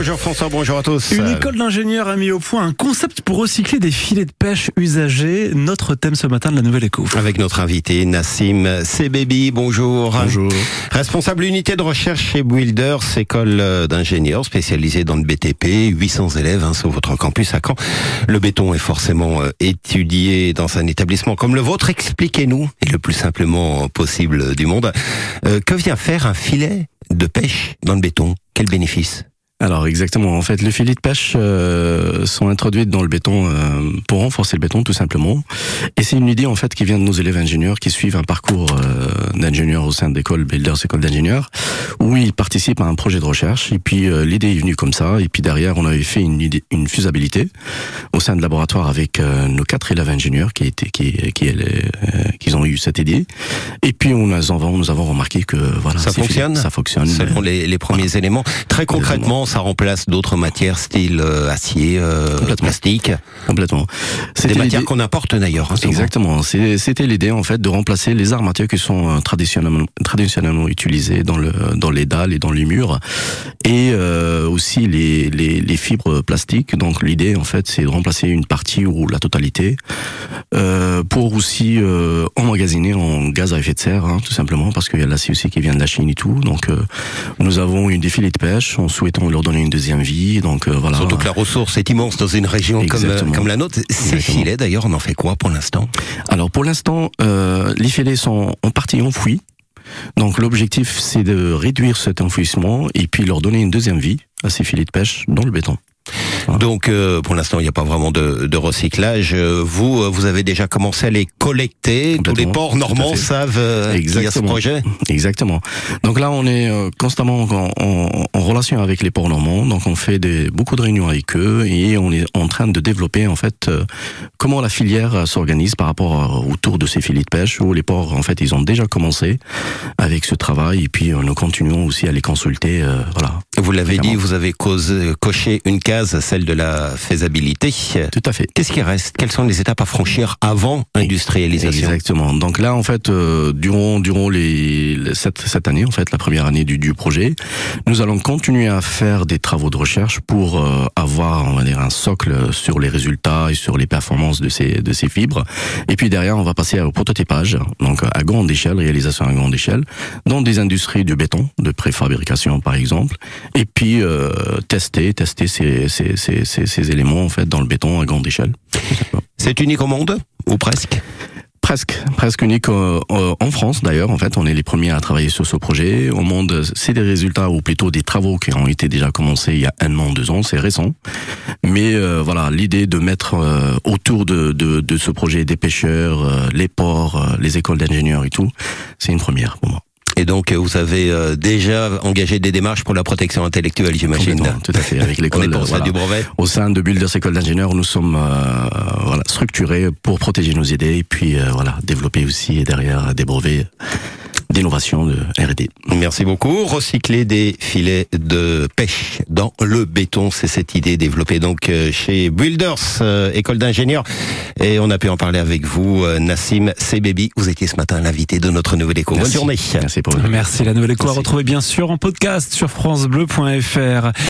Bonjour François, bonjour à tous. Une école d'ingénieurs a mis au point un concept pour recycler des filets de pêche usagés. Notre thème ce matin de la Nouvelle Éco. Avec notre invité Nassim Sebebi, bonjour. Bonjour. Responsable unité de recherche chez Builders, école d'ingénieurs spécialisée dans le BTP, 800 élèves hein, sur votre campus à Caen. Le béton est forcément euh, étudié dans un établissement comme le vôtre? Expliquez-nous, et le plus simplement possible du monde, euh, que vient faire un filet de pêche dans le béton? Quel bénéfice? Alors exactement. En fait, les filets de pêche euh, sont introduits dans le béton euh, pour renforcer le béton, tout simplement. Et c'est une idée en fait qui vient de nos élèves ingénieurs qui suivent un parcours euh, d'ingénieurs au sein de l'école Builders École d'ingénieurs, où ils participent à un projet de recherche. Et puis l'idée est venue comme ça. Et puis derrière, on avait fait une idée, une faisabilité au sein de laboratoire avec nos quatre élèves ingénieurs qui étaient qui qui, qui ont eu cette idée. Et puis on nous avons nous avons remarqué que voilà ça fonctionne. ça fonctionne. Selon les, les premiers éléments. Très concrètement ça remplace d'autres matières style euh, acier, euh, plastique. Complètement. C'est des matières qu'on importe d'ailleurs. Hein, Exactement. C'était l'idée en fait de remplacer les armatures qui sont euh, traditionnellement, traditionnellement utilisées dans le dans les dalles et dans les murs, et euh, aussi les, les, les fibres plastiques. Donc l'idée en fait c'est de remplacer une partie ou la totalité pour aussi emmagasiner en gaz à effet de serre, hein, tout simplement parce qu'il y a l'acier aussi qui vient de la Chine et tout. Donc nous avons une défilé de pêche en souhaitant leur donner une deuxième vie. Donc euh, voilà. Surtout que la ressource est immense dans une région comme, comme la nôtre. Ces filets, d'ailleurs, on en fait quoi pour l'instant? Alors pour l'instant, euh, les filets sont en partie enfouis. Donc l'objectif, c'est de réduire cet enfouissement et puis leur donner une deuxième vie à ces filets de pêche dans le béton. Donc, euh, pour l'instant, il n'y a pas vraiment de, de, recyclage. Euh, vous, euh, vous avez déjà commencé à les collecter. Tous les ports normands savent qu'il y a ce projet. Exactement. Donc là, on est constamment en, en, en, relation avec les ports normands. Donc, on fait des, beaucoup de réunions avec eux et on est en train de développer en fait comment la filière s'organise par rapport autour de ces filets de pêche. Où les ports, en fait, ils ont déjà commencé avec ce travail et puis nous continuons aussi à les consulter. voilà. Vous l'avez dit, vous avez causé, coché une case celle de la faisabilité. Tout à fait. Qu'est-ce qui reste? Quelles sont les étapes à franchir avant industrialisation Exactement. Donc là, en fait, euh, durant durant les, cette, cette année, en fait, la première année du, du projet, nous allons continuer à faire des travaux de recherche pour euh, avoir, on va dire, un socle sur les résultats et sur les performances de ces de ces fibres. Et puis derrière, on va passer au prototypage, donc à grande échelle, réalisation à grande échelle, dans des industries du béton, de préfabrication par exemple, et puis euh, tester tester ces, ces ces, ces, éléments en fait dans le béton à grande échelle. C'est unique au monde ou presque? Presque, presque unique euh, euh, en France d'ailleurs. En fait, on est les premiers à travailler sur ce projet. Au monde, c'est des résultats ou plutôt des travaux qui ont été déjà commencés il y a un an, deux ans. C'est récent, mais euh, voilà, l'idée de mettre autour de, de, de, ce projet des pêcheurs, les ports, les écoles d'ingénieurs et tout, c'est une première pour moi. Donc, vous avez euh, déjà engagé des démarches pour la protection intellectuelle, j'imagine. Tout à fait, avec l'école. voilà. du brevet? Au sein de Builders École d'ingénieurs, nous sommes euh, voilà, structurés pour protéger nos idées et puis euh, voilà, développer aussi derrière des brevets d'innovation de R&D. Merci beaucoup. Recycler des filets de pêche dans le béton, c'est cette idée développée donc euh, chez Builders, euh, école d'ingénieurs. Et on a pu en parler avec vous, euh, Nassim Sebebi. Vous étiez ce matin l'invité de notre Nouvelle Éco. Bonne journée. Merci pour vous. Merci. La Nouvelle Éco à retrouver bien sûr en podcast sur francebleu.fr.